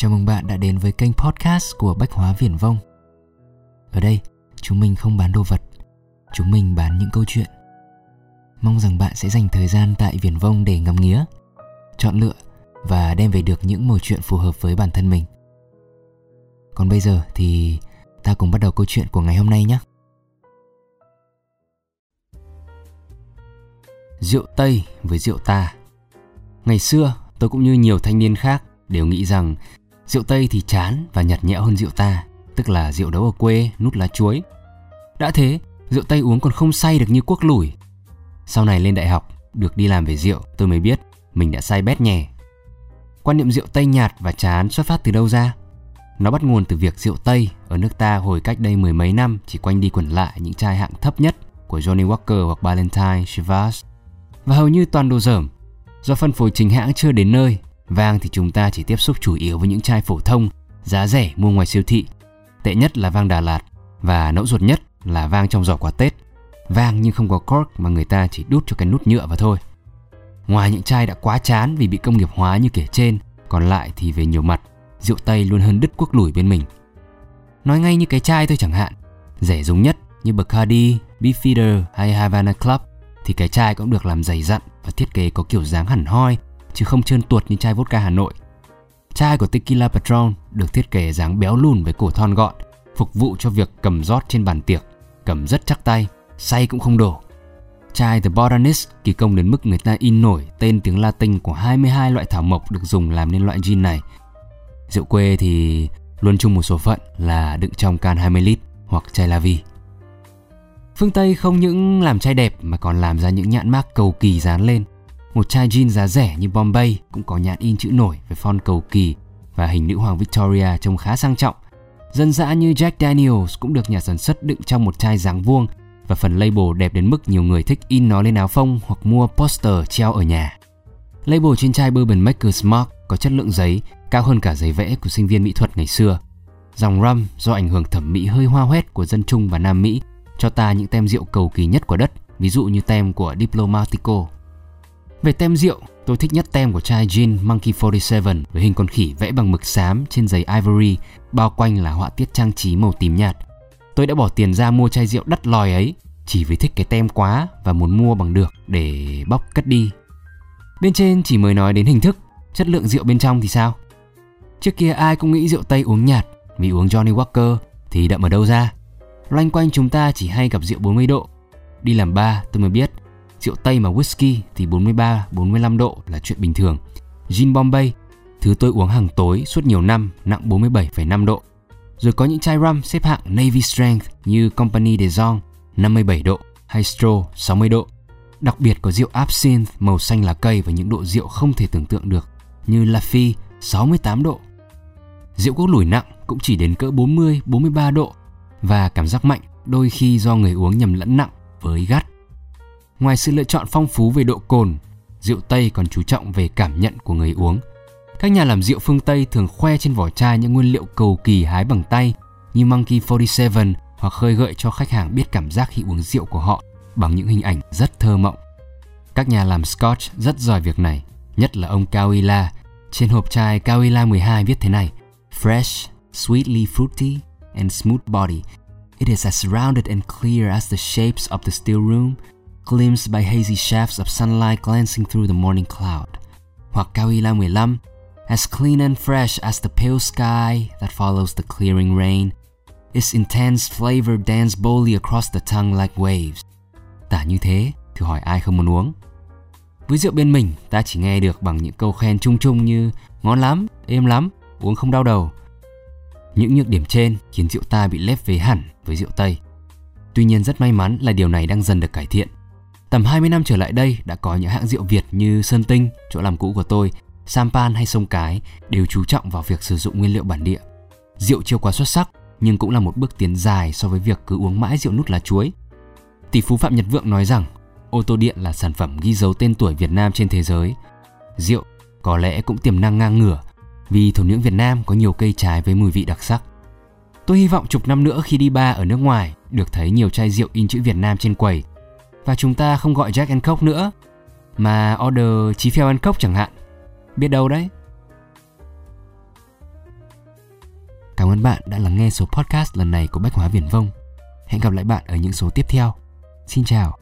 Chào mừng bạn đã đến với kênh podcast của Bách Hóa Viển Vông. Ở đây, chúng mình không bán đồ vật, chúng mình bán những câu chuyện. Mong rằng bạn sẽ dành thời gian tại Viển Vông để ngắm nghía, chọn lựa và đem về được những mẩu chuyện phù hợp với bản thân mình. Còn bây giờ thì ta cùng bắt đầu câu chuyện của ngày hôm nay nhé. Rượu Tây với rượu ta Ngày xưa, tôi cũng như nhiều thanh niên khác đều nghĩ rằng rượu Tây thì chán và nhạt nhẽo hơn rượu ta, tức là rượu đấu ở quê, nút lá chuối. Đã thế, rượu Tây uống còn không say được như quốc lủi. Sau này lên đại học, được đi làm về rượu, tôi mới biết mình đã say bét nhè. Quan niệm rượu Tây nhạt và chán xuất phát từ đâu ra? Nó bắt nguồn từ việc rượu Tây ở nước ta hồi cách đây mười mấy năm chỉ quanh đi quẩn lại những chai hạng thấp nhất của Johnny Walker hoặc Ballantyne, Chivas và hầu như toàn đồ dởm. Do phân phối chính hãng chưa đến nơi, vang thì chúng ta chỉ tiếp xúc chủ yếu với những chai phổ thông, giá rẻ mua ngoài siêu thị. Tệ nhất là vang Đà Lạt và nẫu ruột nhất là vang trong giỏ quà Tết. Vang nhưng không có cork mà người ta chỉ đút cho cái nút nhựa vào thôi. Ngoài những chai đã quá chán vì bị công nghiệp hóa như kể trên, còn lại thì về nhiều mặt, rượu Tây luôn hơn đứt quốc lủi bên mình. Nói ngay như cái chai thôi chẳng hạn, rẻ giống nhất như Bacardi, Beefeater hay Havana Club thì cái chai cũng được làm dày dặn và thiết kế có kiểu dáng hẳn hoi chứ không trơn tuột như chai vodka Hà Nội. Chai của Tequila Patron được thiết kế dáng béo lùn với cổ thon gọn, phục vụ cho việc cầm rót trên bàn tiệc, cầm rất chắc tay, say cũng không đổ. Chai The Botanist kỳ công đến mức người ta in nổi tên tiếng Latin của 22 loại thảo mộc được dùng làm nên loại gin này. Rượu quê thì luôn chung một số phận là đựng trong can 20 lít hoặc chai la vi. Phương Tây không những làm chai đẹp mà còn làm ra những nhãn mác cầu kỳ dán lên. Một chai gin giá rẻ như Bombay cũng có nhãn in chữ nổi với font cầu kỳ và hình nữ hoàng Victoria trông khá sang trọng. Dân dã như Jack Daniels cũng được nhà sản xuất đựng trong một chai dáng vuông và phần label đẹp đến mức nhiều người thích in nó lên áo phông hoặc mua poster treo ở nhà. Label trên chai Bourbon Maker's Mark có chất lượng giấy cao hơn cả giấy vẽ của sinh viên mỹ thuật ngày xưa. Dòng rum do ảnh hưởng thẩm mỹ hơi hoa hoét của dân Trung và Nam Mỹ cho ta những tem rượu cầu kỳ nhất của đất, ví dụ như tem của Diplomatico. Về tem rượu, tôi thích nhất tem của chai gin Monkey 47 với hình con khỉ vẽ bằng mực xám trên giấy ivory, bao quanh là họa tiết trang trí màu tím nhạt. Tôi đã bỏ tiền ra mua chai rượu đắt lòi ấy chỉ vì thích cái tem quá và muốn mua bằng được để bóc cất đi. Bên trên chỉ mới nói đến hình thức, chất lượng rượu bên trong thì sao? Trước kia ai cũng nghĩ rượu Tây uống nhạt vì uống Johnny Walker thì đậm ở đâu ra? Loanh quanh chúng ta chỉ hay gặp rượu 40 độ. Đi làm ba tôi mới biết rượu Tây mà whisky thì 43, 45 độ là chuyện bình thường. Gin Bombay, thứ tôi uống hàng tối suốt nhiều năm, nặng 47,5 độ. Rồi có những chai rum xếp hạng Navy Strength như Company de Jong 57 độ hay Stroh 60 độ. Đặc biệt có rượu absinthe màu xanh lá cây và những độ rượu không thể tưởng tượng được như Lafite 68 độ. Rượu quốc lủi nặng cũng chỉ đến cỡ 40, 43 độ và cảm giác mạnh đôi khi do người uống nhầm lẫn nặng với gắt. Ngoài sự lựa chọn phong phú về độ cồn, rượu Tây còn chú trọng về cảm nhận của người uống. Các nhà làm rượu phương Tây thường khoe trên vỏ chai những nguyên liệu cầu kỳ hái bằng tay như Monkey 47 hoặc khơi gợi cho khách hàng biết cảm giác khi uống rượu của họ bằng những hình ảnh rất thơ mộng. Các nhà làm Scotch rất giỏi việc này, nhất là ông Kawila. Trên hộp chai Kawila 12 viết thế này: Fresh, sweetly fruity, and smooth body. It is as rounded and clear as the shapes of the still room, glimpsed by hazy shafts of sunlight glancing through the morning cloud. Hoặc Kawila 15, as clean and fresh as the pale sky that follows the clearing rain. Its intense flavor dance boldly across the tongue like waves. Tả như thế, thử hỏi ai không muốn uống. Với rượu bên mình, ta chỉ nghe được bằng những câu khen chung chung như ngon lắm, êm lắm, uống không đau đầu. Những nhược điểm trên khiến rượu ta bị lép vế hẳn với rượu Tây. Tuy nhiên rất may mắn là điều này đang dần được cải thiện. Tầm 20 năm trở lại đây đã có những hãng rượu Việt như Sơn Tinh, chỗ làm cũ của tôi, Sampan hay Sông Cái đều chú trọng vào việc sử dụng nguyên liệu bản địa. Rượu chưa quá xuất sắc nhưng cũng là một bước tiến dài so với việc cứ uống mãi rượu nút lá chuối. Tỷ phú Phạm Nhật Vượng nói rằng ô tô điện là sản phẩm ghi dấu tên tuổi Việt Nam trên thế giới. Rượu có lẽ cũng tiềm năng ngang ngửa vì thổ nhưỡng Việt Nam có nhiều cây trái với mùi vị đặc sắc. Tôi hy vọng chục năm nữa khi đi ba ở nước ngoài được thấy nhiều chai rượu in chữ Việt Nam trên quầy và chúng ta không gọi Jack and Coke nữa, mà order chí phèo and Coke chẳng hạn. Biết đâu đấy. Cảm ơn bạn đã lắng nghe số podcast lần này của Bách Hóa Viển Vông. Hẹn gặp lại bạn ở những số tiếp theo. Xin chào.